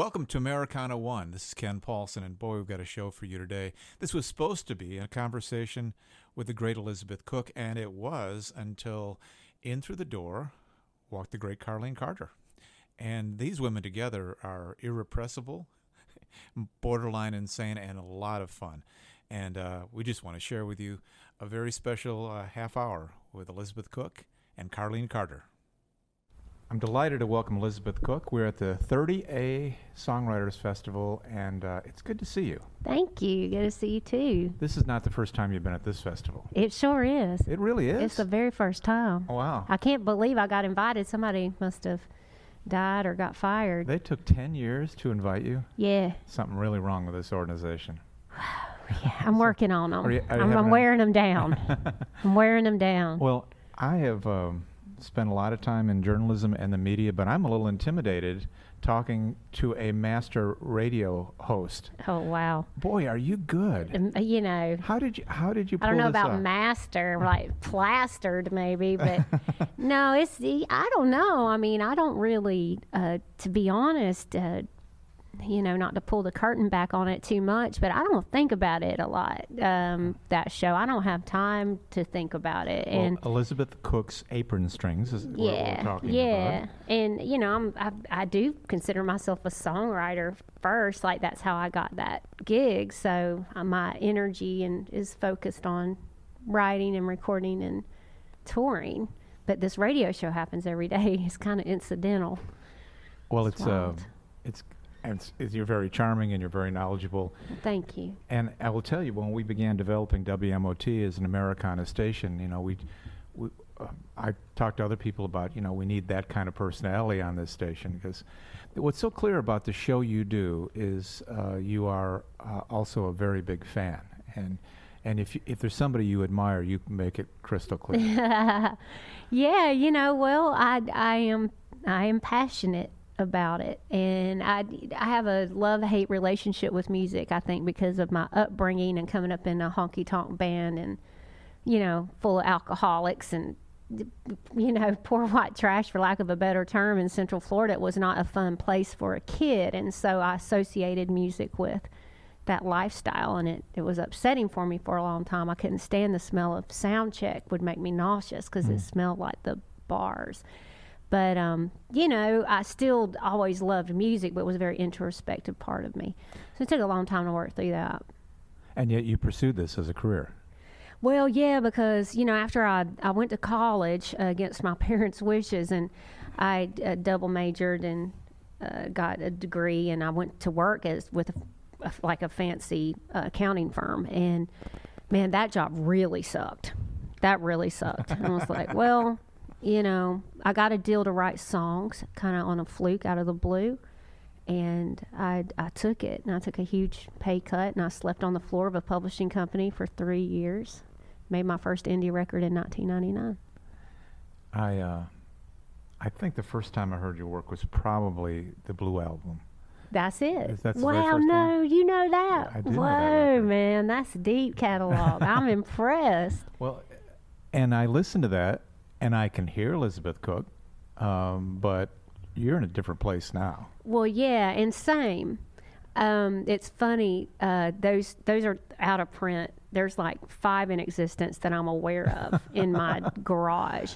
Welcome to Americana One. This is Ken Paulson, and boy, we've got a show for you today. This was supposed to be a conversation with the great Elizabeth Cook, and it was until in through the door walked the great Carlene Carter. And these women together are irrepressible, borderline insane, and a lot of fun. And uh, we just want to share with you a very special uh, half hour with Elizabeth Cook and Carlene Carter. I'm delighted to welcome Elizabeth Cook. We're at the 30A Songwriters Festival, and uh, it's good to see you. Thank you. Good to see you too. This is not the first time you've been at this festival. It sure is. It really is. It's the very first time. Oh, wow. I can't believe I got invited. Somebody must have died or got fired. They took 10 years to invite you. yeah. Something really wrong with this organization. Yeah. I'm working on them. Are you- are I'm, I'm wearing them down. I'm wearing them down. Well, I have um, spent a lot of time in journalism and the media, but I'm a little intimidated talking to a master radio host. oh wow. Boy, are you good! Um, you know. How did you? How did you? I don't know about off? master, like plastered maybe, but no, it's the I don't know. I mean, I don't really, uh, to be honest, uh, you know, not to pull the curtain back on it too much, but I don't think about it a lot. Um, that show, I don't have time to think about it, Well, and Elizabeth Cook's apron strings is what we're yeah, talking yeah, about. and you know, I'm I, I do consider myself a songwriter first. Like that's how I got that gig. So uh, my energy and is focused on writing and recording and touring. But this radio show happens every day. It's kind of incidental. Well, It's it's uh, it's, it's you're very charming and you're very knowledgeable. Thank you. And I will tell you, when we began developing WMOT as an Americana station, you know, we, we uh, I talked to other people about, you know, we need that kind of personality on this station because what's so clear about the show you do is uh, you are uh, also a very big fan, and and if you, if there's somebody you admire, you make it crystal clear. yeah, you know, well, I I am I am passionate about it, and I I have a love hate relationship with music. I think because of my upbringing and coming up in a honky tonk band, and you know, full of alcoholics and you know, poor white trash, for lack of a better term, in Central Florida. It was not a fun place for a kid, and so I associated music with that lifestyle and it, it was upsetting for me for a long time i couldn't stand the smell of sound check would make me nauseous because it mm. smelled like the bars but um, you know i still always loved music but it was a very introspective part of me so it took a long time to work through that and yet you pursued this as a career. well, yeah, because you know, after I I went to college uh, against my parents' wishes, and I uh, double majored and uh, got a degree, and I went to work as with a, a, like a fancy uh, accounting firm, and man, that job really sucked. That really sucked. I was like, well, you know, I got a deal to write songs, kind of on a fluke out of the blue. And I, I took it, and I took a huge pay cut, and I slept on the floor of a publishing company for three years made my first indie record in 1999. I uh, I think the first time I heard your work was probably the Blue album. That's it. that the very wow, no, one? you know that. I do know Whoa, that man, that's a deep catalog. I'm impressed. Well, and I listened to that, and I can hear Elizabeth Cook, um, but you're in a different place now. Well, yeah, and same. Um, it's funny. Uh, those those are out of print. There's like five in existence that I'm aware of in my garage,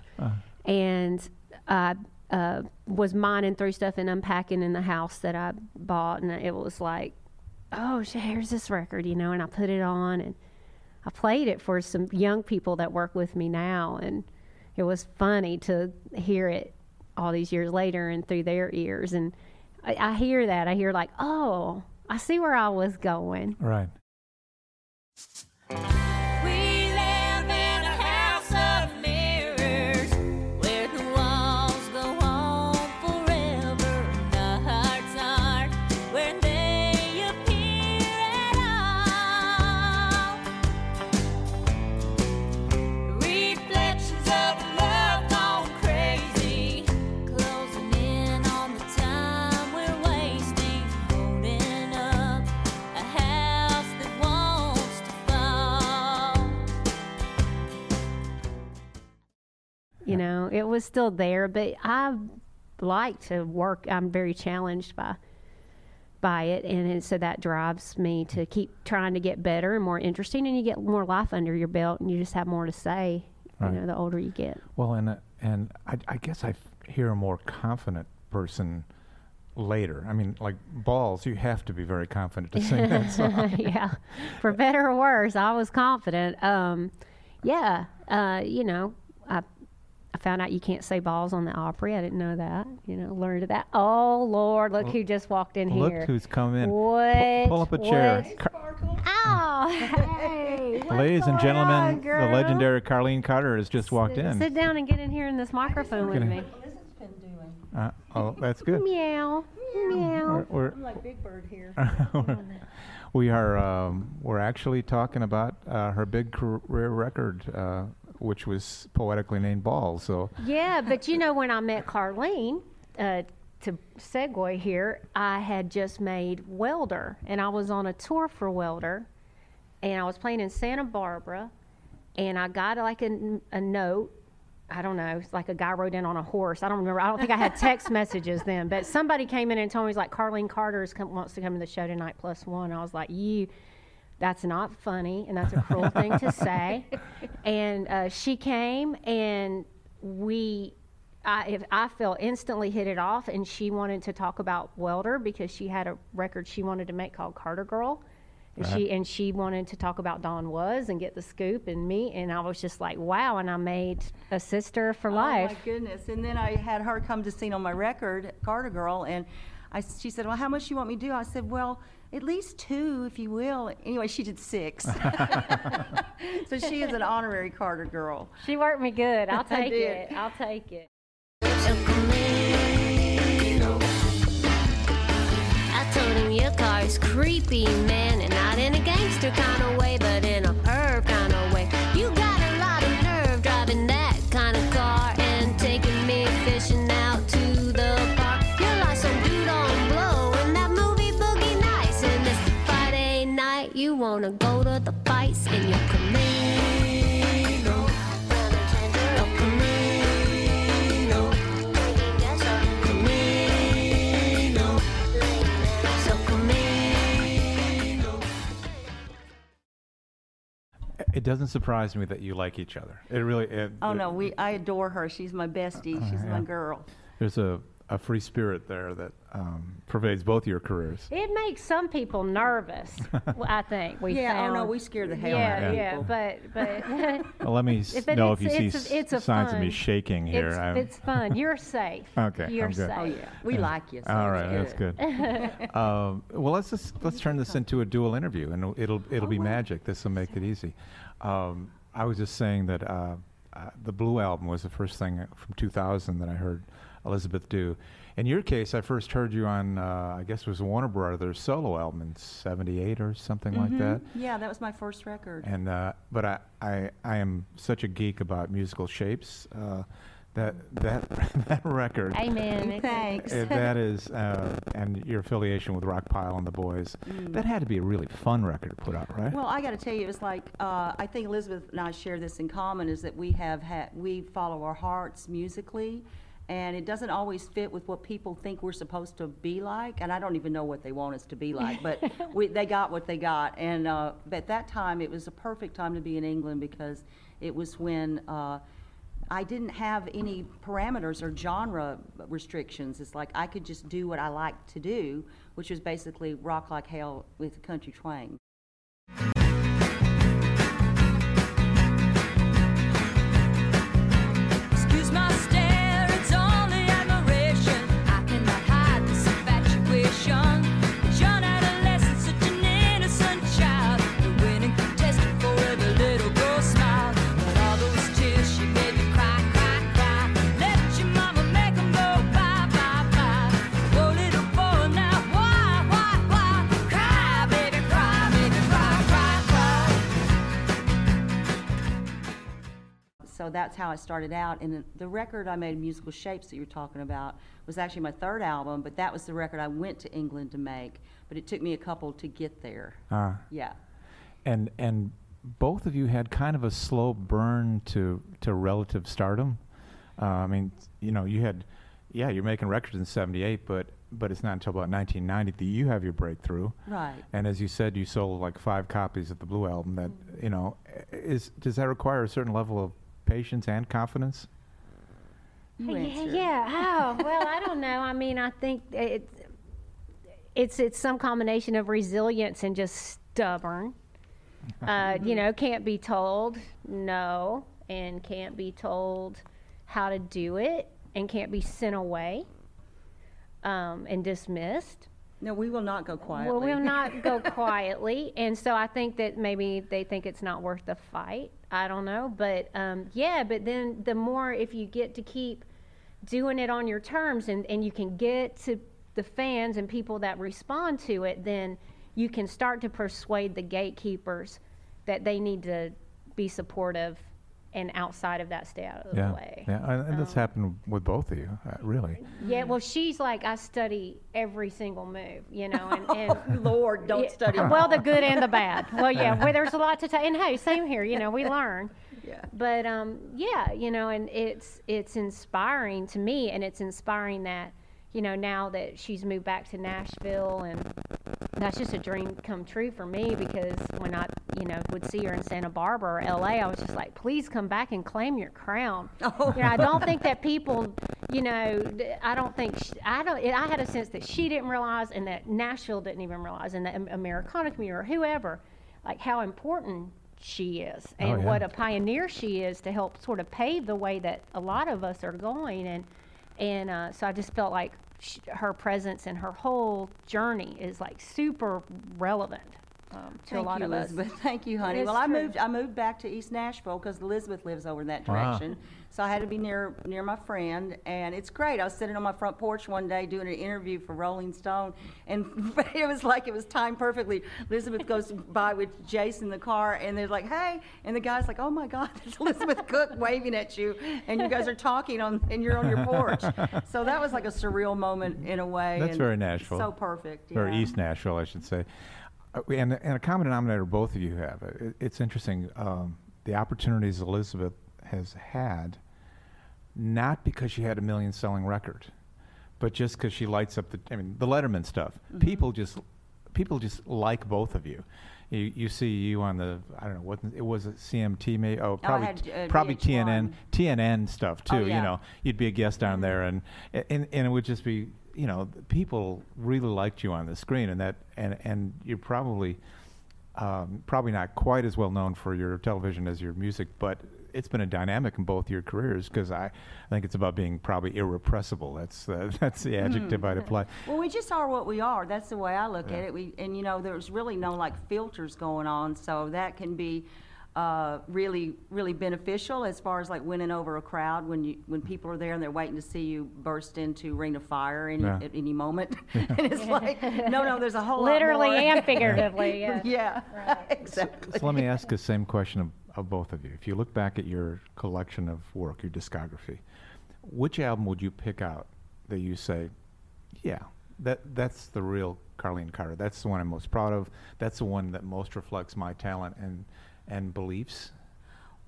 and I uh, was mining through stuff and unpacking in the house that I bought, and it was like, oh, here's this record, you know, and I put it on and I played it for some young people that work with me now, and it was funny to hear it all these years later and through their ears. And I, I hear that. I hear like, oh, I see where I was going. Right. You know, it was still there, but I like to work. I'm very challenged by by it, and it, so that drives me to keep trying to get better and more interesting, and you get more life under your belt, and you just have more to say. Right. You know, the older you get. Well, and uh, and I, I guess I f- hear a more confident person later. I mean, like balls, you have to be very confident to sing that song. yeah, for better or worse, I was confident. Um, yeah, uh, you know, I I found out you can't say balls on the Opry. I didn't know that. You know, learned that. Oh Lord, look who just walked in Look here. Look who's come in. Pu- What? pull up a chair. Car- Oh, hey. Ladies and gentlemen, on, the legendary Carlene Carter has just walked Sit- in. Sit down and get in here in this microphone with me. Uh, oh, that's good. Meow, meow. We're, we're, I'm like Big Bird here. we are um, we're actually talking about uh, her big career record, uh, which was poetically named Balls. So Yeah, but you know, when I met Carlene, uh, to segue here, I had just made Welder, and I was on a tour for Welder, and I was playing in Santa Barbara, and I got like a, a note. I don't know, it's like a guy rode in on a horse. I don't remember. I don't think I had text messages then, but somebody came in and told me, he's like, Carlene Carter wants to come to the show tonight, plus one. I was like, you that's not funny and that's a cruel thing to say and uh, she came and we I, if I felt instantly hit it off and she wanted to talk about welder because she had a record she wanted to make called carter girl and she and she wanted to talk about Don Was and get the scoop and me and I was just like wow and I made a sister for Oh life Oh, my goodness! And then I had her come to sing on my record, Carter Girl, and I, she said, "Well, how much do you want me to do?" I said, "Well, at least two, if you will." Anyway, she did six. so she is an honorary Carter Girl. she worked me good I'll take it I'll take it I told him your car is creepy, man, and not in a gangster kind of way, but in a perv the fights in your Camino. El Camino. Camino. So Camino. it doesn't surprise me that you like each other. It really. It, Oh no, we I adore her. She's my bestie. Oh, She's yeah. my girl. There's a, a free spirit there that um, pervades both your careers. It makes some people nervous. I think we Yeah, oh no, we scare the hell yeah, out of yeah, people. but but Well, let me s- But know if you it's- see it's a- it's a s- signs of me shaking here. it's, it's fun. You're safe. Okay, You're I'm good. safe. Oh yeah, we like you. So All right, it's that's good. um, well, let's just let's turn this into a dual interview, and it'll it'll be magic. This will make it easy. Um, I was just saying that uh, uh, the Blue album was the first thing from 2000 that I heard Elizabeth do. In your case, I first heard you on uh, I guess it was Warner Brothers solo album in '78 or something like that. Yeah, that was my first record. And uh, but I, I I am such a geek about musical shapes uh, that that that record. Amen. It's a- Thanks. Uh, that is, uh, and your affiliation with Rockpile and the Boys, that had to be a really fun record to put out, right? Well, I got to tell you, it's like uh, I think Elizabeth and I share this in common is that we have had we follow our hearts musically, and it doesn't always fit with what people think we're supposed to be like. And I don't even know what they want us to be like, but we, they got what they got. And uh, at that time, it was a perfect time to be in England because it was when. Uh, I didn't have any parameters or genre restrictions. It's like I could just do what I liked to do, which was basically rock like hell with country twang. That's how I started out. And the- record I made, Musical Shapes, that you're talking about, was actually my third album, but that was the record I went to England to make. But it took me a couple to get there. Uh, Yeah. and and both of you had kind of a slow burn to to relative stardom. Uh, I mean, you know, you had yeah, you're making records in '78, but but it's not until about 1990 that you have your breakthrough. Right. And as you said, you sold like five copies of the Blue album. That Mm-hmm. you know, is does that require a certain level of patience and confidence? You yeah, yeah. Oh, well, I don't know. I mean, I think it, it's it's some combination of resilience and just stubborn. Uh, you know, can't be told no, and can't be told how to do it, and can't be sent away um, and dismissed. No, we will not go quietly. Well, we'll not go quietly, and so I think that maybe they think it's not worth the fight. I don't know, but um, yeah. But then the more if you get to keep doing it on your terms, and and you can get to the fans and people that respond to it, then you can start to persuade the gatekeepers that they need to be supportive and outside of that stay out of the yeah, way. yeah, and, and that's Um, happened with both of you, uh, really. Yeah, well, she's like I study every single move, you know, and, and Lord, don't yeah, study. Well, the good and the bad. Well, yeah, well, there's a lot to take. And hey, same here. You know, we learn. Yeah. But um, yeah, you know, and it's it's inspiring to me, and it's inspiring that you know now that she's moved back to Nashville, and that's just a dream come true for me because when I you know would see her in Santa Barbara or L.A., I was just like, please come back and claim your crown. Oh. You know, I don't think that people, you know, I don't think sh I don't. I had a sense that she didn't realize, and that Nashville didn't even realize, and the Americana community or whoever, like how important she is and Oh, yeah. what a pioneer she is to help sort of pave the way that a lot of us are going. And and uh, so I just felt like sh- her presence and her whole journey is like super relevant um, to Thank a lot you, of us. Elizabeth. Thank you, honey. It's well, I moved. I moved back to East Nashville because Elizabeth lives over in that Wow. So I had to be near near my friend, and it's great. I was sitting on my front porch one day doing an interview for Rolling Stone, and it was like it was timed perfectly. Elizabeth goes by with Jason in the car, and they're like, "Hey," and the guy's like, "Oh my God, it's Elizabeth Cook waving at you, and you guys are talking on, and you're on your porch." So that was like a surreal moment in a way. That's and very Nashville. So perfect. or. East Nashville, I should say. Uh, and, and a common denominator both of you have. It, it's interesting um, the opportunities Elizabeth has had, not because she had a million selling record, but just because she lights up the. I mean, the Letterman stuff. Mm-hmm. People just, people just like both of you. You, you see you on the I don't know what it was a CMT maybe oh probably had, uh, probably TNN VH1. TNN stuff too Oh, you know you'd be a guest down there and, and and it would just be you know people really liked you on the screen and that and and you're probably um, probably not quite as well known for your television as your music but it's been a dynamic in both your careers because I, I think it's about being probably irrepressible that's uh, that's the adjective I'd apply Well, we just are what we are. That's the way I look Yeah. at it. We and you know, there's really no like filters going on, so that can be uh, really, really beneficial as far as like winning over a crowd when you when people are there and they're waiting to see you burst into ring of fire any, Yeah. at any moment. and it's like, no, no, there's a whole lot Literally more. and figuratively. Yeah. yeah, exactly. So let me ask the same question of, of both of you. If you look back at your collection of work, your discography, which album would you pick out that you say, yeah, that that's the real Carlene Carter. That's the one I'm most proud of. That's the one that most reflects my talent and and beliefs.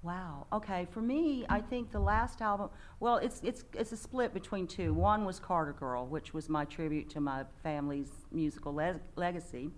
Wow. Okay. For me, I think the last album. Well, it's it's it's a split between two. One was Carter Girl, which was my tribute to my family's musical le- legacy,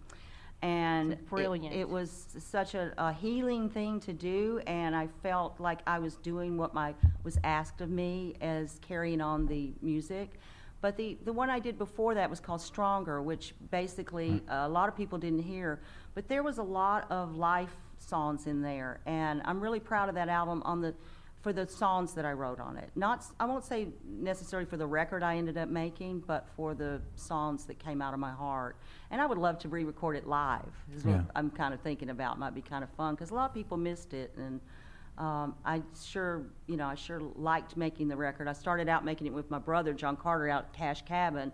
and it- brilliant. It, was such a, a healing thing to do, and I felt like I was doing what my was asked of me as carrying on the music. But the, the one I did before that was called Stronger, which basically uh, a lot of people didn't hear. But there was a lot of life songs in there, and I'm really proud of that album on the for the songs that I wrote on it. Not I won't say necessarily for the record I ended up making, but for the songs that came out of my heart. And I would love to re-record it live. Is what I'm kind of thinking about. Might be kind of fun because a lot of people missed it and. Um, I sure, you know, I sure liked making the record. I started out making it with my brother John Carter out at Cash Cabin,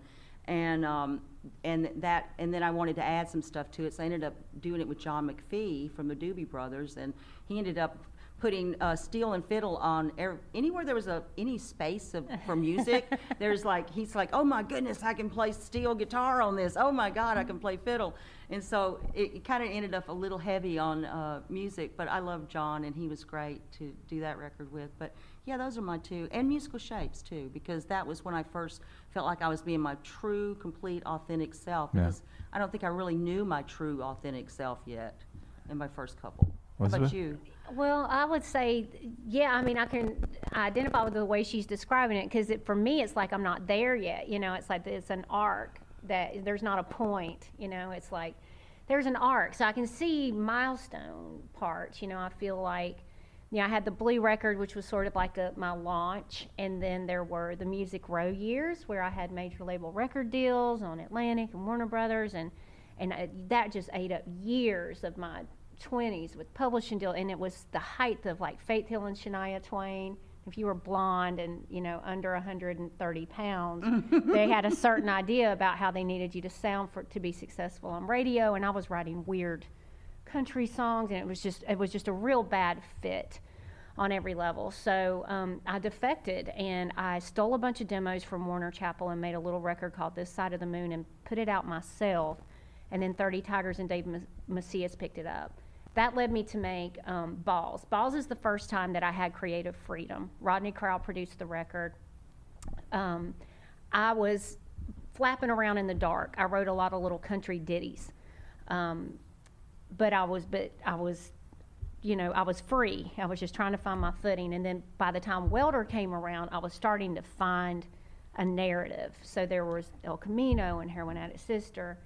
and um, and that, and then I wanted to add some stuff to it. So I ended up doing it with John McFee from the Doobie Brothers, and he ended up putting uh, steel and fiddle on er- anywhere there was a any space of, for music. there's like he's like, oh my goodness, I can play steel guitar on this. Oh my God, I can play fiddle. And so it, it kind of ended up a little heavy on uh, music, but I love John and he was great to do that record with. But yeah, those are my two, and musical shapes too, because that was when I first felt like I was being my true, complete, authentic self. Yeah. Because I don't think I really knew my true, authentic self yet in my first couple. How about you? Well, I would say, yeah. I mean, I can identify with the way she's describing it because it, for me, it's like I'm not there yet. You know, it's like it's an arc that there's not a point. You know, it's like there's an arc, so I can see milestone parts. You know, I feel like, you know, I had the Blue record, which was sort of like a, my launch, and then there were the Music Row years where I had major label record deals on Atlantic and Warner Brothers, and and I, that just ate up years of my 20s with publishing deal and it was the height of like faith hill and shania twain if you were blonde and you know under 130 pounds they had a certain idea about how they needed you to sound for to be successful on radio and i was writing weird country songs and it was just it was just a real bad fit on every level so um, i defected and i stole a bunch of demos from warner chappell and made a little record called this side of the moon and put it out myself and then 30 Tigers and Dave Ma- Macias picked it up. That led me to make um, Balls. Balls is the first time that I had creative freedom. Rodney Crowell produced the record. Um, I was flapping around in the dark. I wrote a lot of little country ditties, um, but I was, but I was, you know, I was free. I was just trying to find my footing. And then by the time Welder came around, I was starting to find a narrative. So there was El Camino and Heroin Addict Sister.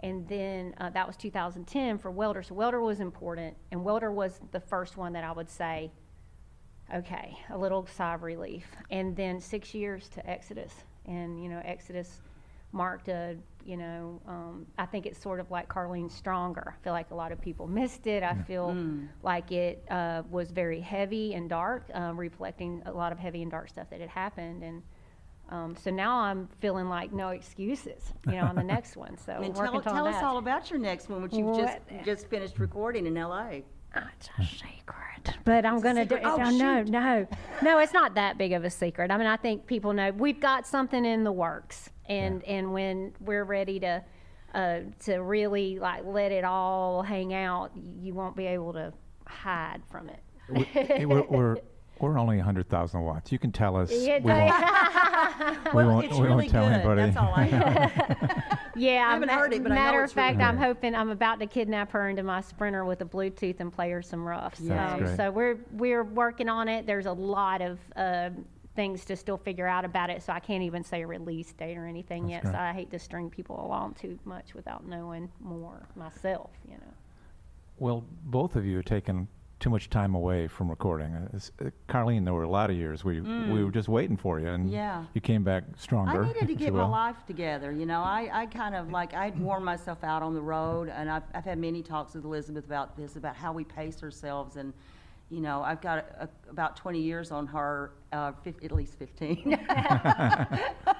And then uh, that was 2010 for Welder. So Welder was important, and Welder was the first one that I would say, okay, a little sigh of relief. And then six years to Exodus, and you know, Exodus marked a, you know, um, I think it's sort of like Carlene Stronger. I feel like a lot of people missed it. I feel like it uh, was very heavy and dark, um, reflecting a lot of heavy and dark stuff that had happened, and. Um, so now I'm feeling like no excuses, you know, on the next one. So And working tell, on tell us all about your next one, which you've just What? just finished recording in L.A. Ah, It's a secret, but I'm gonna do. secret? Oh, no, no, shoot. no, no. It's not that big of a secret. I mean, I think people know we've got something in the works, and and when we're ready to uh, to really like let it all hang out, you won't be able to hide from it. We- eh, we're, we're, we're only 100,000 watts. You can tell us. Yeah, we won't, we Well, won't, it's we really won't tell good. anybody. That's all I know. Yeah, I haven't I'm- heard it, but I know matter it's of really fact, I'm hoping I'm about to kidnap her into my Sprinter with a Bluetooth and play her some roughs. That's Um, so we're we're working on it. There's a lot of uh, things to still figure out about it, so I can't even say a release date or anything That's yet. great. So I hate to string people along too much without knowing more myself. You know. Well, both of you have taken too much time away from recording. Uh, uh, Carlene, there were a lot of years we we were just waiting for you, and Mm. Yeah. you came back stronger. I needed to get my life together. You know, I, I kind of like, I'd worn myself out on the road, and I've, I've had many talks with Elizabeth about this, about how we pace ourselves. And, you know, I've got a, a, about 20 years on her, uh, at least 15.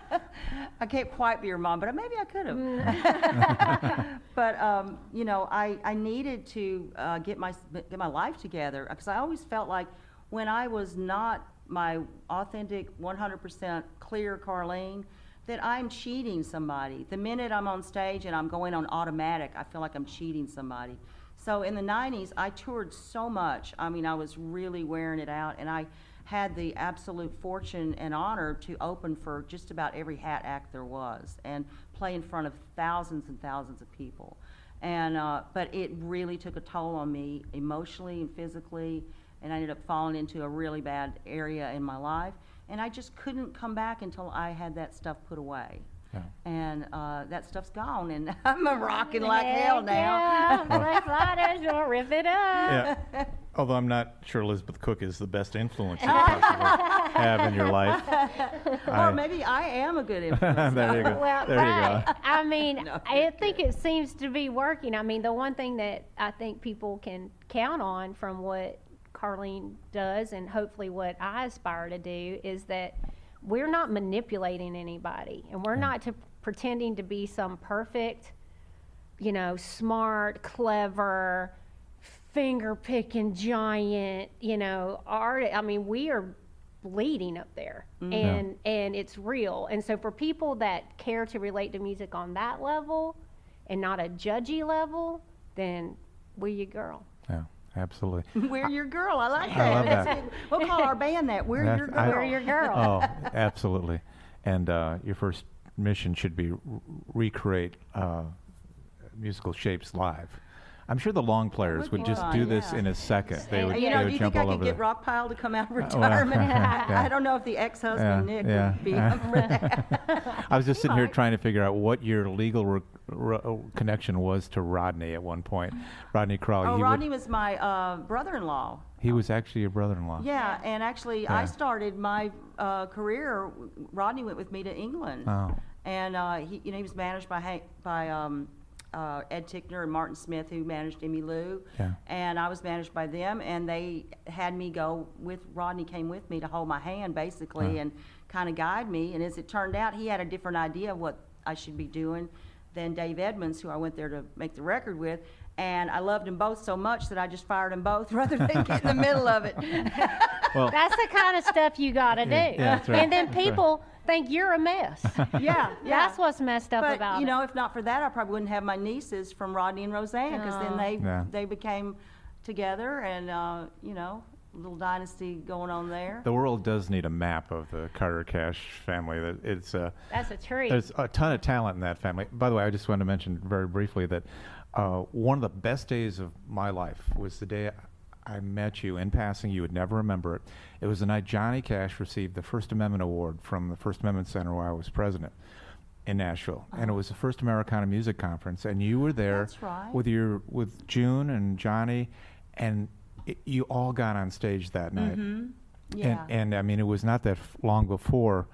I can't quite be your mom, but maybe I could have. but um, you know, I, I needed to uh, get my get my life together because I always felt like when I was not my authentic, 100% clear Carlene, that I'm cheating somebody. The minute I'm on stage and I'm going on automatic, I feel like I'm cheating somebody. So in the 90s, I toured so much. I mean, I was really wearing it out, and I had the absolute fortune and honor to open for just about every hat act there was and play in front of thousands and thousands of people. And uh, but it really took a toll on me emotionally and physically, and I ended up falling into a really bad area in my life. And I just couldn't come back until I had that stuff put away. Yeah. And uh, that stuff's gone, and I'm a rocking like hell Heck now. Yeah, let's light it, or rip it up. Yeah. Although I'm not sure Elizabeth Cook is the best influence you could possibly have in your life. or I- maybe I am a good influence. there you go. Well, there you go. I mean, No, I think it seems to be working. I mean, the one thing that I think people can count on from what Carlene does and hopefully what I aspire to do is that we're not manipulating anybody and we're not to pretending to be some perfect, you know, smart, clever, finger picking giant, you know, art. I mean, we are bleeding up there mm-hmm. and and it's real. And so for people that care to relate to music on that level and not a judgy level, then we're your girl. Absolutely. We're your girl. I like that. I love that. We'll call our band that. We're That's- your girl. I- We're your girl. oh, absolutely. And uh, your first mission should be r- recreate uh, musical shapes live. I'm sure the long players would would just do this in a second. They would, you they know, would do you jump think I all could over get the- Rockpile to come out of well, retirement? yeah. I don't know if the ex-husband Yeah, Nick yeah. would be up for that. I was just sitting here might. trying to figure out what your legal re- re- uh, connection was to Rodney at one point. Rodney Crowell. Oh, he, would- Rodney was my uh, brother-in-law. he was actually your brother-in-law. Yeah, and actually, Yeah. I started my uh, career. Rodney went with me to England, Oh. and uh, he, you know, he was managed by Hank, by um, uh, Ed Tickner and Martin Smith, who managed Emmylou. Yeah. And I was managed by them, and they had me go with Rodney. Came with me to hold my hand, basically, and kind of guide me. And as it turned out, he had a different idea of what I should be doing than Dave Edmunds, who I went there to make the record with. And I loved them both so much that I just fired them both rather than get in the middle of it. Well, That's the kind of stuff you got to do. Yeah, yeah, right. And then That's right. people think you're a mess. yeah, yeah. That's what's messed up but about you it. know, if not for that, I probably wouldn't have my nieces from Rodney and Rosanne because then they Yeah. they became together and uh, you know, little dynasty going on there. the world does need a map of the Carter Cash family. That it's uh, That's a treat. There's a ton of talent in that family. By the way, I just wanted to mention very briefly that uh, one of the best days of my life was the day I met you in passing. You would never remember it. It was the night Johnny Cash received the First Amendment Award from the First Amendment Center where I was president in Nashville, and it was the first Americana Music Conference, and you were there right. with your with June and Johnny, and it, you all got on stage that night. Mm-hmm. Yeah. And, and I mean, it was not that f- long before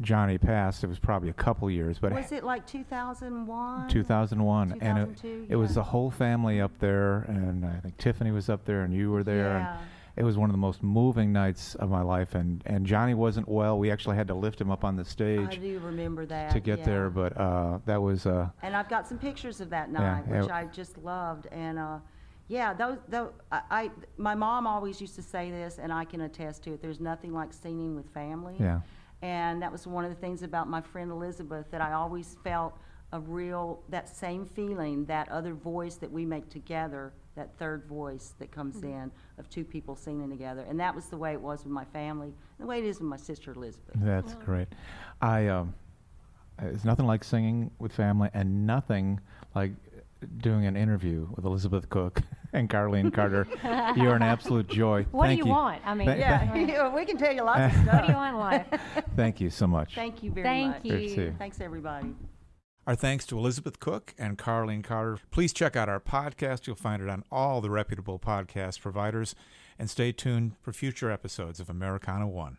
Johnny passed. It was probably a couple years, but was it like 2001? 2001, and it, 2002, it was yeah. the whole family up there, and I think Tiffany was up there, and you were there, Yeah. and it was one of the most moving nights of my life. And and Johnny wasn't well. We actually had to lift him up on the I stage do remember that. to get yeah. there, but uh, that was uh, And I've got some pictures of that Yeah, night, which yeah. I just loved. And uh, yeah, those, those I, I, my mom always used to say this, and I can attest to it. There's nothing like singing with family. yeah. And that was one of the things about my friend Elizabeth that I always felt a real, that same feeling, that other voice that we make together, that third voice that comes Mm-hmm. in of two people singing together. And that was the way it was with my family, the way it is with my sister Elizabeth. That's great. I um, there's nothing like singing with family, and nothing like doing an interview with Elizabeth Cook and Carlene Carter. You're an absolute joy. what Thank do you, want? I mean, Thank- Yeah, we can tell you lots of what stuff. do you want in life? Thank you so much. Thank you very Thank much. you. Great to see you. Thanks, everybody. Our thanks to Elizabeth Cook and Carlene Carter. Please check out our podcast. You'll find it on all the reputable podcast providers. And stay tuned for future episodes of Americana One.